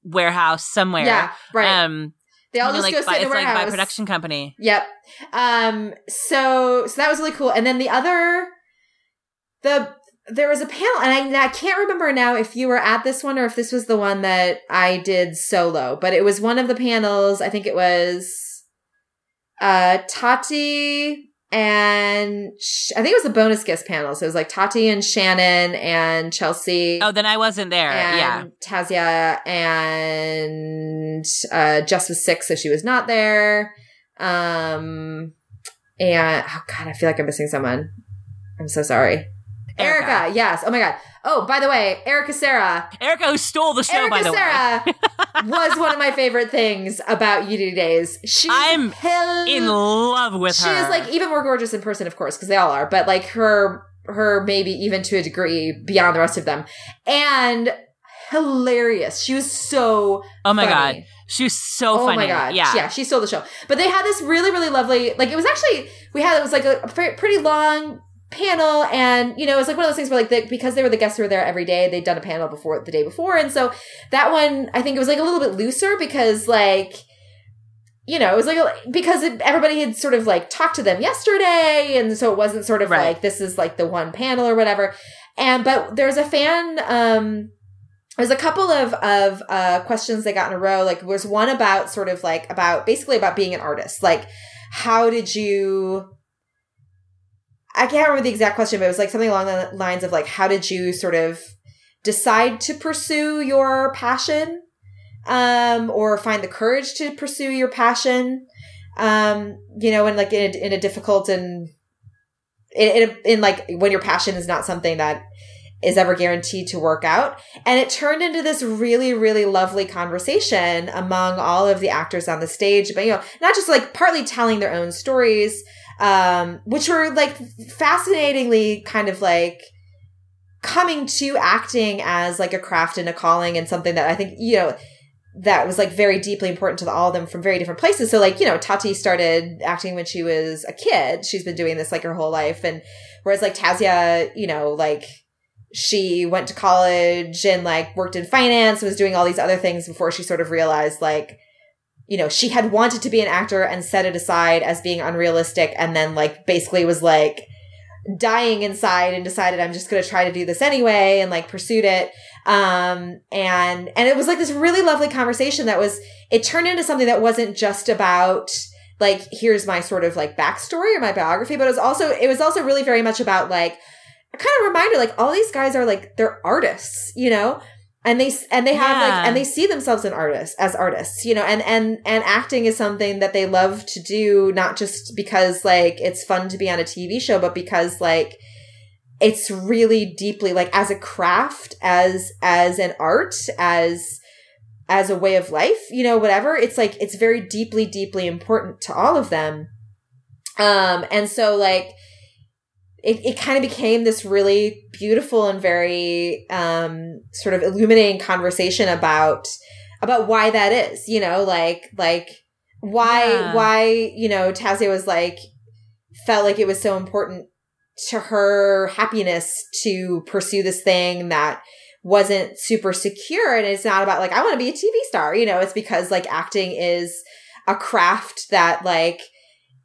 warehouse somewhere. Yeah, right. Um, they all just like go by, sit in it's the like by production company. Yep. Um. So so that was really cool. And then the other, the there was a panel, and I, and I can't remember now if you were at this one or if this was the one that I did solo, but it was one of the panels. I think it was, uh, Tati and Sh- I think it was the bonus guest panel. So it was like Tati and Shannon and Chelsea. Oh, then I wasn't there. yeah. Tasya and uh, Jess was sick, so she was not there. Um, and oh god, I feel like I'm missing someone. I'm so sorry. Erica. Erica. yes. Oh my god. Oh, by the way, Erica Cerra. Erica who stole the show, Erica by the way. Sarah was one of my favorite things about Unity Days. She's I'm hell- In love with she her. She is like even more gorgeous in person, of course, because they all are. But like her, her maybe even to a degree beyond the rest of them, and hilarious. She was so. oh my funny. god. She was so oh funny. oh funny. my god! Yeah. yeah, she stole the show. But they had this really, really lovely. Like it was actually we had it was like a, pretty long panel, and you know it's like one of those things where like the, because they were the guests who were there every day, they'd done a panel before the day before, and so that one I think it was like a little bit looser because like you know, it was like a, because it, everybody had sort of like talked to them yesterday, and so it wasn't sort of Right. like this is like the one panel or whatever. And but there's a fan. um there's a couple of of uh questions they got in a row. Like was one about sort of like about basically about being an artist. Like how did you? I can't remember the exact question, but it was like something along the lines of like how did you sort of decide to pursue your passion um, or find the courage to pursue your passion, um, you know, in like in a, in a difficult and in, in, in like when your passion is not something that is ever guaranteed to work out. And it turned into this really, really lovely conversation among all of the actors on the stage, but you know, not just like partly telling their own stories, um, which were like fascinatingly kind of like coming to acting as like a craft and a calling and something that I think, you know, that was like very deeply important to all of them from very different places. So like, you know, Tati started acting when she was a kid. She's been doing this like her whole life. And whereas like Tasya, you know, like she went to college and like worked in finance, and was doing all these other things before she sort of realized like, you know, she had wanted to be an actor and set it aside as being unrealistic and then like basically was like dying inside and decided I'm just going to try to do this anyway and like pursued it. Um, and, and it was like this really lovely conversation that was, it turned into something that wasn't just about like, here's my sort of like backstory or my biography, but it was also, it was also really very much about like, a kind of reminder, like all these guys are like, they're artists, you know? And they, and they have Yeah. like, and they see themselves in artists, as artists, you know, and, and, and acting is something that they love to do, not just because like it's fun to be on a TV show, but because like, it's really deeply like as a craft as as an art as as a way of life you know whatever it's like it's very deeply deeply important to all of them um and so like it, it kind of became this really beautiful and very um sort of illuminating conversation about about why that is you know like like why Yeah. why you know Tasya was like felt like it was so important to her happiness to pursue this thing that wasn't super secure and it's not about like I want to be a TV star you know it's because like acting is a craft that like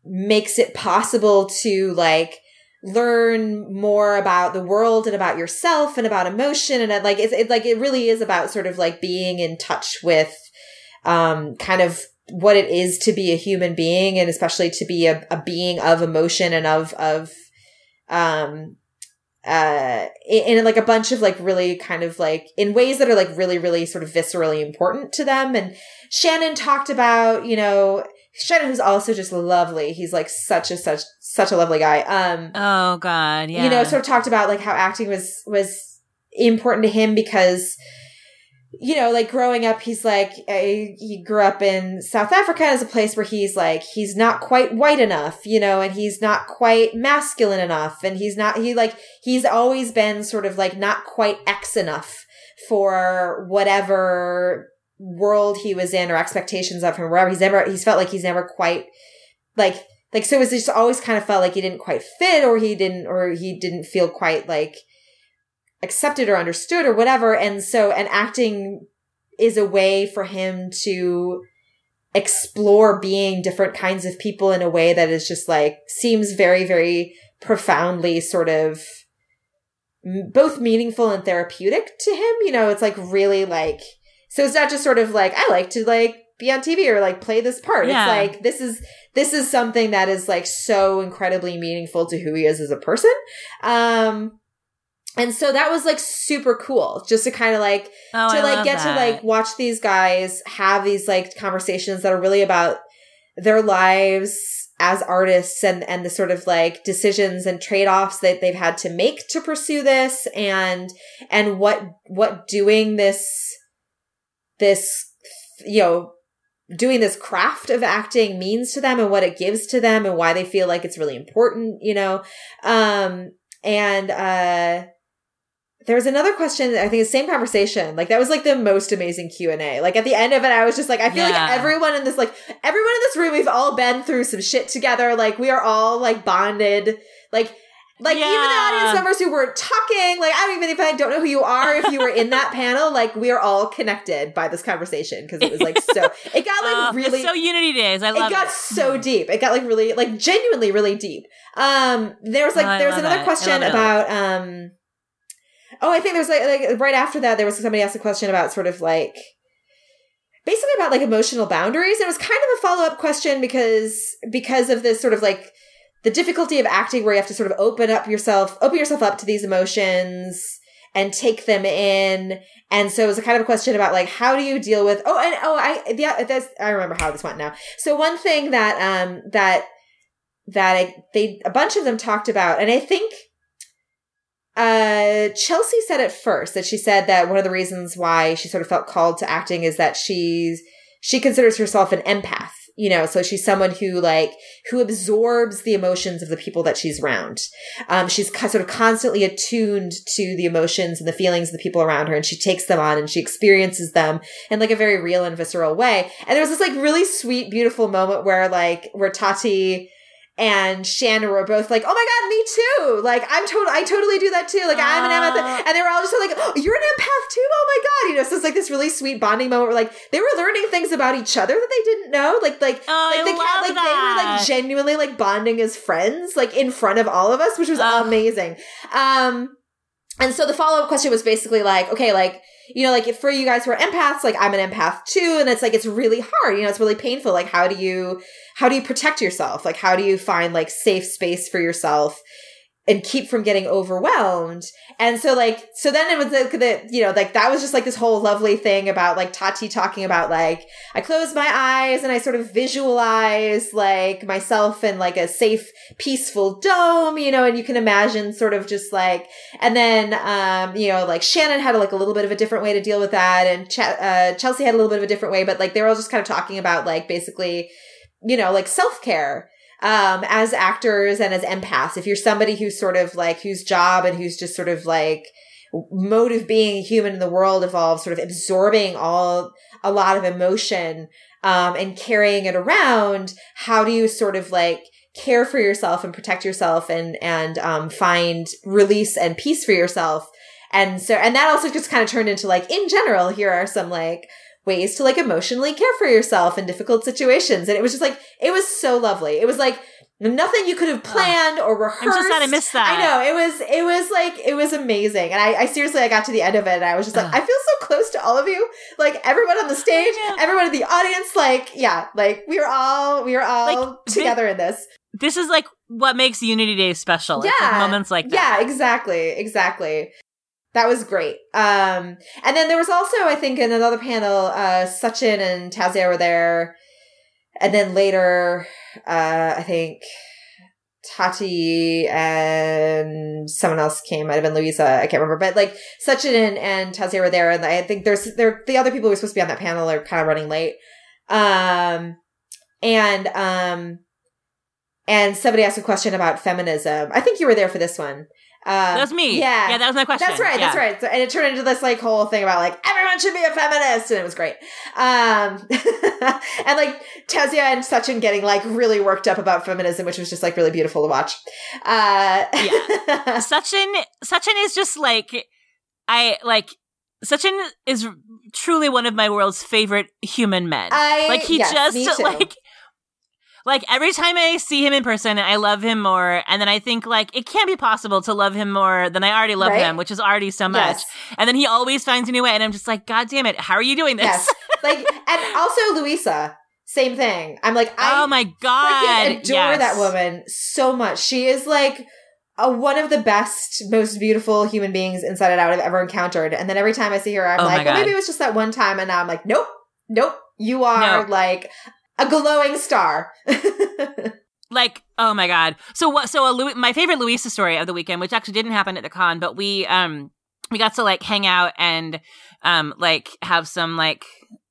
makes it possible to like learn more about the world and about yourself and about emotion and it, like it's it, like it really is about sort of like being in touch with um kind of what it is to be a human being and especially to be a, a being of emotion and of of um uh in, in like a bunch of like really kind of like in ways that are like really really sort of viscerally important to them. And shannon talked about you know shannon who's also just lovely. He's like such a such such a lovely guy um Oh God, yeah. you know, sort of talked about like how acting was was important to him because you know, like growing up, he's like, uh, he grew up in South Africa as a place where he's like, he's not quite white enough, you know, and he's not quite masculine enough. And he's not, he like, he's always been sort of like not quite X enough for whatever world he was in or expectations of him, wherever he's never, he's felt like he's never quite like, like, so it was just always kind of felt like he didn't quite fit or he didn't, or he didn't feel quite like, accepted or understood or whatever. And so, and acting is a way for him to explore being different kinds of people in a way that is just like, seems very, very profoundly sort of both meaningful and therapeutic to him. You know, it's like really like, so it's not just sort of like, I like to like be on TV or like play this part. Yeah. It's like, this is, this is something that is like so incredibly meaningful to who he is as a person. Um, and so that was like super cool just to kind of like oh, to like get that. to like watch these guys have these like conversations that are really about their lives as artists and and the sort of like decisions and trade-offs that they've had to make to pursue this and and what what doing this this you know doing this craft of acting means to them and what it gives to them and why they feel like it's really important you know? Um and uh there was another question i think the same conversation like that was like the most amazing q&a like at the end of it i was just like i feel yeah. like everyone in this like everyone in this room we've all been through some shit together. Like we are all like bonded. Like like yeah. even the audience members who were talking like i don't even if i don't know who you are if you were in that panel like we are all connected by this conversation because it was like so it got like uh, really so unity days i love it got it. so deep it got like really like genuinely really deep um there was like oh, there was another question about um Oh, I think there's like, like right after that, there was somebody asked a question about sort of like basically about like emotional boundaries. And it was kind of a follow up question because because of this sort of like the difficulty of acting where you have to sort of open up yourself, open yourself up to these emotions and take them in. And so it was a kind of a question about like how do you deal with oh and oh I yeah that's I remember how this went now. So one thing that um that that I, they a bunch of them talked about, and I think uh, Chelsea said it first that she said that one of the reasons why she sort of felt called to acting is that she's she considers herself an empath you know so she's someone who like who absorbs the emotions of the people that she's around. Um, she's sort of constantly attuned to the emotions and the feelings of the people around her and she takes them on and she experiences them in like a very real and visceral way. And there was this like really sweet beautiful moment where like where tati and Shannon were both like, "Oh my god, me too!" Like I'm total, I totally do that too. Like uh, I'm an empath, and they were all just like, "Oh, you're an empath too!" Oh my god, you know. So it's like this really sweet bonding moment where like they were learning things about each other that they didn't know. Like like oh, like they cat, like they were like genuinely like bonding as friends, like in front of all of us, which was amazing. Um, and so the follow up question was basically like, okay, like you know, like for you guys who are empaths, like I'm an empath too, and it's like it's really hard, you know, it's really painful. Like how do you how do you protect yourself? Like how do you find like safe space for yourself and keep from getting overwhelmed. And so like, so then it was the, the, you know, like that was just like this whole lovely thing about like Tati talking about like, I close my eyes and I sort of visualize like myself in like a safe, peaceful dome, you know, and you can imagine sort of just like, and then, um, you know, like Shannon had like a little bit of a different way to deal with that. And Ch- uh, Chelsea had a little bit of a different way, but like they were all just kind of talking about like basically, you know, like self care um, as actors and as empaths, if you're somebody who's sort of like, whose job and who's just sort of like, mode of being human in the world involves sort of absorbing all, a lot of emotion, um, and carrying it around, how do you sort of like, care for yourself and protect yourself and and um, find release and peace for yourself? And so and that also just kind of turned into like in general here are some like ways to like emotionally care for yourself in difficult situations. And it was just like, it was so lovely. It was like nothing you could have planned or rehearsed. I'm just sad I missed that. I know. It was, it was like, it was amazing. And I, I seriously, I got to the end of it and I was just like, I feel so close to all of you. Like everyone on the stage, everyone in the audience, like, yeah, like we are all, we are all like, together this, in this. This is like what makes Unity Day special. Yeah. Like moments like that. Yeah, exactly. Exactly. That was great. Um, and then there was also, I think, in another panel, uh, Sachin and Tasya were there. And then later, uh, I think Tati and someone else came. Might have been Luisa. I can't remember. But like Sachin and, and Tasya were there, and I think there's there the other people who were supposed to be on that panel are kind of running late. Um, and um, and somebody asked a question about feminism. I think you were there for this one. Uh, that was me. Yeah, yeah, that was my question. That's right. Yeah. That's right. So, and it turned into this like whole thing about like everyone should be a feminist, and it was great. Um, and like Tasya and Sachin getting like really worked up about feminism, which was just like really beautiful to watch. Uh, yeah, Sachin. Sachin is just like I like. Sachin is truly one of my world's favorite human men. I like he yes, just like like every time I see him in person, I love him more. And then I think like it can't be possible to love him more than I already love Right? him, which is already so much. Yes. And then he always finds a new way, and I'm just like, God damn it, how are you doing this? yes, like and also Luisa, same thing. I'm like I oh my god, adore yes. that woman so much. She is like a, one of the best, most beautiful human beings inside and out I've ever encountered. And then every time I see her, I'm Oh like, well, maybe it was just that one time. And now I'm like, nope, nope, you are No. like a glowing star. Like, oh my god. So what? So a Louis, my favorite Luisa story of the weekend, which actually didn't happen at the con, but we um we got to like hang out and um like have some like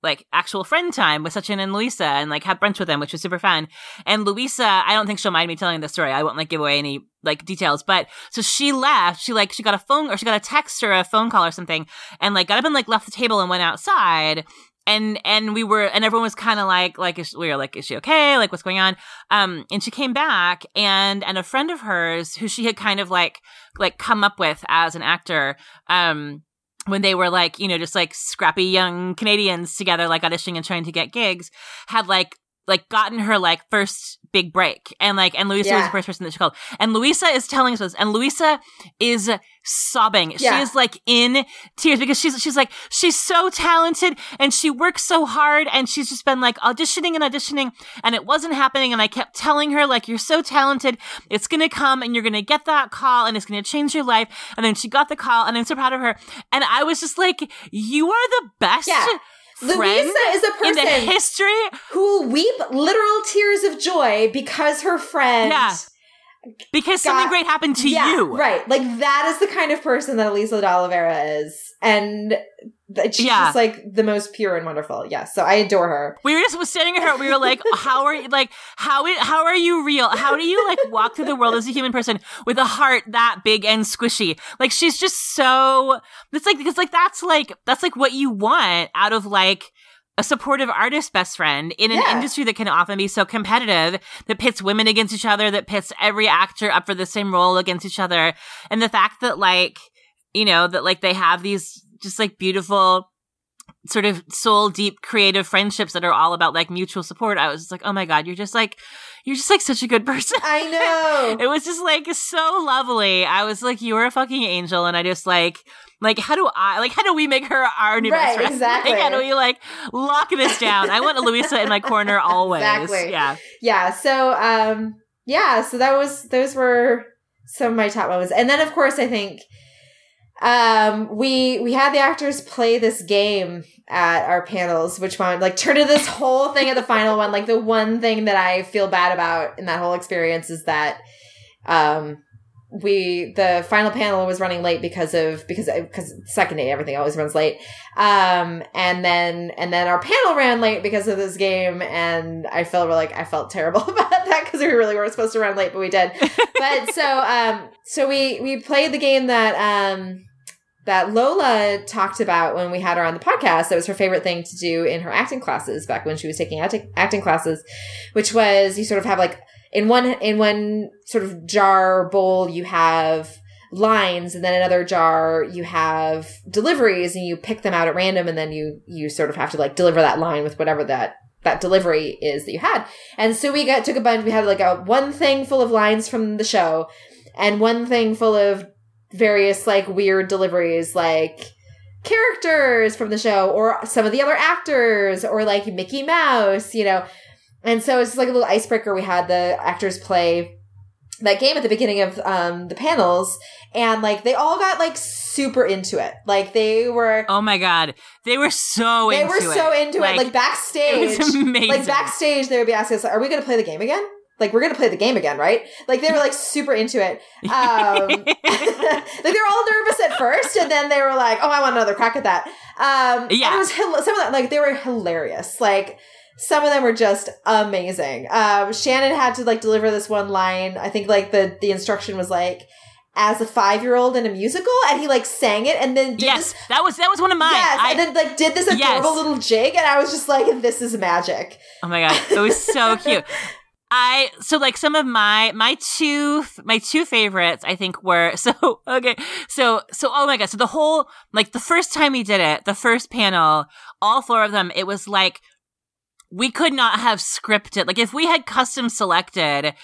like actual friend time with Sachin and Luisa and like have brunch with them, which was super fun. And Luisa, I don't think she'll mind me telling this story. I won't like give away any like details, but so she left. She like she got a phone or she got a text or a phone call or something, and like got up and like left the table and went outside. And and we were and everyone was kind of like like is, we were like is she okay? Like what's going on? Um and she came back and and a friend of hers who she had kind of like like come up with as an actor um when they were like you know just like scrappy young canadians together like auditioning and trying to get gigs had like like gotten her like first big break. And like and Luisa was the first person that she called. And Luisa is telling us this. And Luisa is sobbing. She is like in tears because she's she's like she's so talented and she works so hard and she's just been like auditioning and auditioning and it wasn't happening. And I kept telling her like you're so talented. It's going to come and you're going to get that call and it's going to change your life. And then she got the call and I'm so proud of her. And I was just like you are the best Yeah. Friend Luisa is a person in the history who will weep literal tears of joy because her friend. Yeah. because something great happened to yeah, you Right. Like that is the kind of person that Luisa D'Oliveira is. And she's Yeah. just like the most pure and wonderful. Yes. So I adore her. We were just standing at her. We were like, "How are you? Like, how how are you real? How do you like walk through the world as a human person with a heart that big and squishy? Like, she's just so. It's like because like that's like that's like what you want out of like a supportive artist best friend in an Yeah. industry that can often be so competitive that pits women against each other, that pits every actor up for the same role against each other, and the fact that like you know that like they have these just like beautiful sort of soul deep creative friendships that are all about like mutual support. I was just like, oh my god, you're just like you're just like such a good person. I know. It was just like so lovely. I was like, you're a fucking angel, and I just like, like, how do I, like, how do we make her our new Right, best friend? exactly. Like, how do we like lock this down? I want Luisa in my corner always. Exactly. Yeah. yeah. So, um, yeah. So that was, those were some of my top moments. And then of course, I think, um, we, we had the actors play this game at our panels, which one, like turned to this whole thing at the final one. Like the one thing that I feel bad about in that whole experience is that, um, we the final panel was running late because of because because second day everything always runs late um and then and then our panel ran late because of this game and i felt like i felt terrible about that because we really weren't supposed to run late but we did but so um so we we played the game that um that Lola talked about when we had her on the podcast. That was her favorite thing to do in her acting classes back when she was taking acting, acting classes, which was you sort of have like in one in one sort of jar bowl you have lines and then another jar you have deliveries and you pick them out at random and then you you sort of have to like deliver that line with whatever that that delivery is that you had and so we got took a bunch we had like a one thing full of lines from the show and one thing full of various like weird deliveries like characters from the show or some of the other actors or like Mickey Mouse, you know. And so it's just like a little icebreaker. We had the actors play that game at the beginning of um, the panels, and like they all got like super into it. Like they were, Oh my god, they were so they were so it. into it. Like it backstage, was amazing. like backstage, they would be asking us, "Are we going to play the game again?" Like we're gonna play the game again, right? Like they were like super into it. Um, like they were all nervous at first, and then they were like, "Oh, I want another crack at that." Um, Yeah. it was some of that like they were hilarious. Like some of them were just amazing. Um, Shannon had to like deliver this one line. I think like the the instruction was like. As a five year old in a musical, and he like sang it, and then did yes, this that was that was one of mine. Yes, I, and then like did this adorable Yes. little jig, and I was just like, "This is magic." Oh my god, it was so cute. I so like some of my my two my two favorites I think were so okay so so oh my god so the whole like the first time we did it the first panel all four of them it was like we could not have scripted like if we had custom selected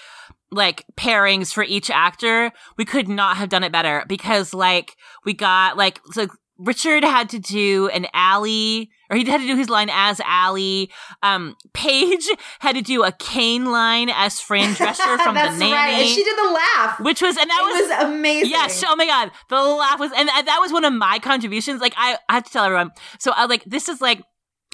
like pairings for each actor we could not have done it better because like we got like so Richard had to do an ALIE or he had to do his line as ALIE. Um, Paige had to do a Kane line as Fran Drescher from the nanny, right, and she did the laugh, which was and that it was, amazing. Yes. Oh my God. The laugh was, and that was one of my contributions. Like, I, I have to tell everyone. So I like, this is like,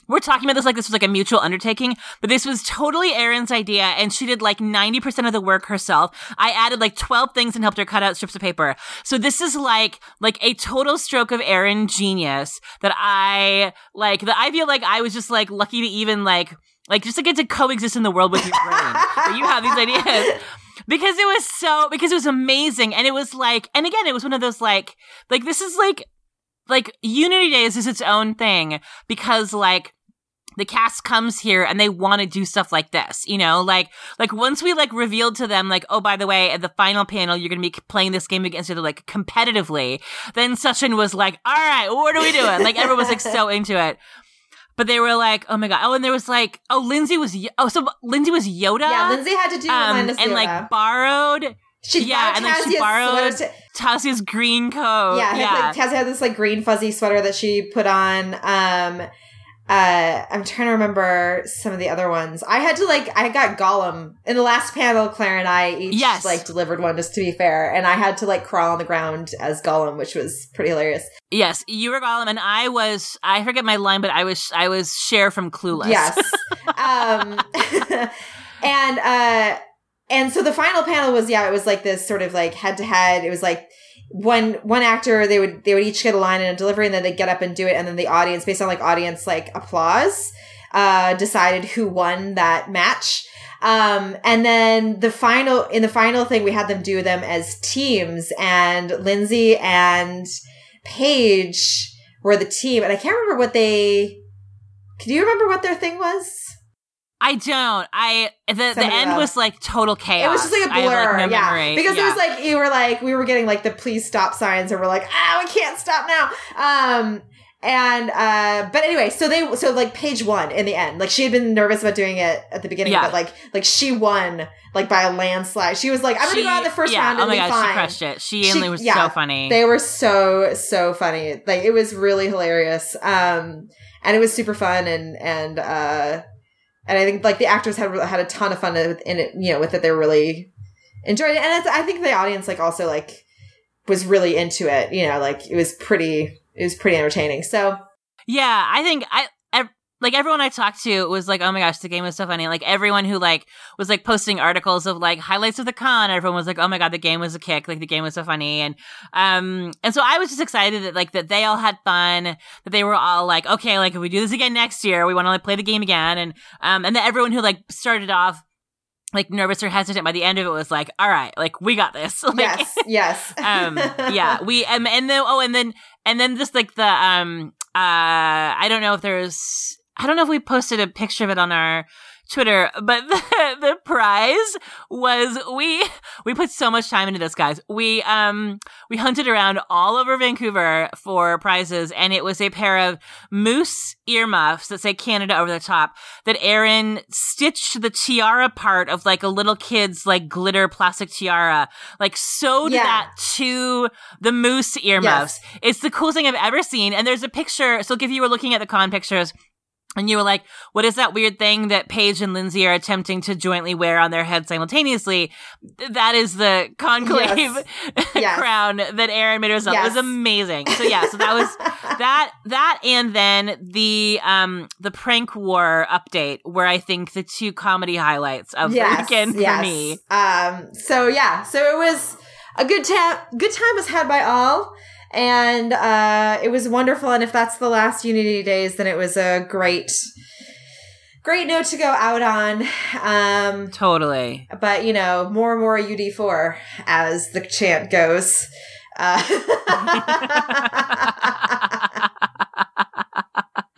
we're talking about this like this was like a mutual undertaking, but this was totally Erin's idea, and she did like 90% of the work herself. I added like 12 things and helped her cut out strips of paper. So this is like, like a total stroke of Erin genius that I, like, that I feel like I was just like lucky to even like, like just to get to coexist in the world with your brain. you have these ideas because it was so because it was amazing and it was like and again it was one of those like like this is like like unity days is its own thing because like the cast comes here and they want to do stuff like this you know? Like like once we like revealed to them like oh by the way at the final panel you're gonna be playing this game against each other like competitively then Sachin was like all right what are we doing like everyone was like so into it. But they were like oh my god. Oh and there was like oh Lindsey was oh so Lindsey was Yoda? Yeah, Lindsey had to do um, and Yoda. like borrowed she yeah, and then she borrowed to- Tasya's green coat. yeah, Yeah, had, like, Tasya had this like green fuzzy sweater that she put on. Um, uh, I'm trying to remember some of the other ones. I had to like, I got Gollum in the last panel. Claire and I each Yes. like delivered one, just to be fair, and I had to like crawl on the ground as Gollum, which was pretty hilarious. yes, you were Gollum, and I was. I forget my line, but I was. I was Cher from Clueless. Yes. um, and uh, and so the final panel was yeah, it was like this sort of like head to head. It was like one one actor they would they would each get a line and a delivery, and then they get up and do it, and then the audience based on like audience like applause uh decided who won that match. Um, and then the final, in the final thing, we had them do them as teams and Lindsey and Paige were the team. And I can't remember what they, can you remember what their thing was? I don't. I the the end else. was like total chaos. It was just like a have, blur, like, no yeah. memory. Because Yeah. it was like you were like we were getting like the please stop signs, and we're like ah we can't stop now. Um and uh but anyway, so they so like Paige one in the end, like she had been nervous about doing it at the beginning, Yeah. but like like she won like by a landslide. She was like I'm gonna She- go out the first yeah, round and Oh my god, fine. she crushed it. She, She- and Lee was yeah. so funny. They were so so funny. Like it was really hilarious. Um and it was super fun and and uh and I think like the actors had had a ton of fun in it, you know, with it. They really enjoyed it, and I think the audience like also like was really into it. You know, like it was pretty it was pretty entertaining. So Yeah, I think I, like everyone I talked to was like, "Oh my gosh, the game was so funny!" Like everyone who like was like posting articles of like highlights of the con, everyone was like, "Oh my god, the game was a kick!" Like the game was so funny, and um, and so I was just excited that like that they all had fun, that they were all like, "Okay, like if we do this again next year, we want to like play the game again," and um, and that everyone who like started off like nervous or hesitant by the end of it was like, "All right, like we got this." like, yes, yes, um yeah we um and then oh and then and then just like the um uh i don't know if there's i don't know if we posted a picture of it on our twitter but the, the prize was we we put so much time into this guys we um we hunted around all over vancouver for prizes and it was a pair of moose earmuffs that say canada over the top that Erin stitched the tiara part of like a little kid's like glitter plastic tiara, like sewed Yeah. that to the moose earmuffs. It's the coolest thing I've ever seen. And there's a picture. So if you were looking at the con pictures, and you were like, what is that weird thing that Paige and Lindsey are attempting to jointly wear on their heads simultaneously? That is the conclave Yes. Yes. crown that Erin made herself. It was amazing. So yeah, so that was that that and then the um the prank war update where I think the two comedy highlights of the weekend for me. Um, so yeah, so it was a good time. Good time was had by all, and uh, it was wonderful. And if that's the last Unity days, then it was a great, great note to go out on. Um, totally. But you know, more and more UD four as the chant goes. Uh-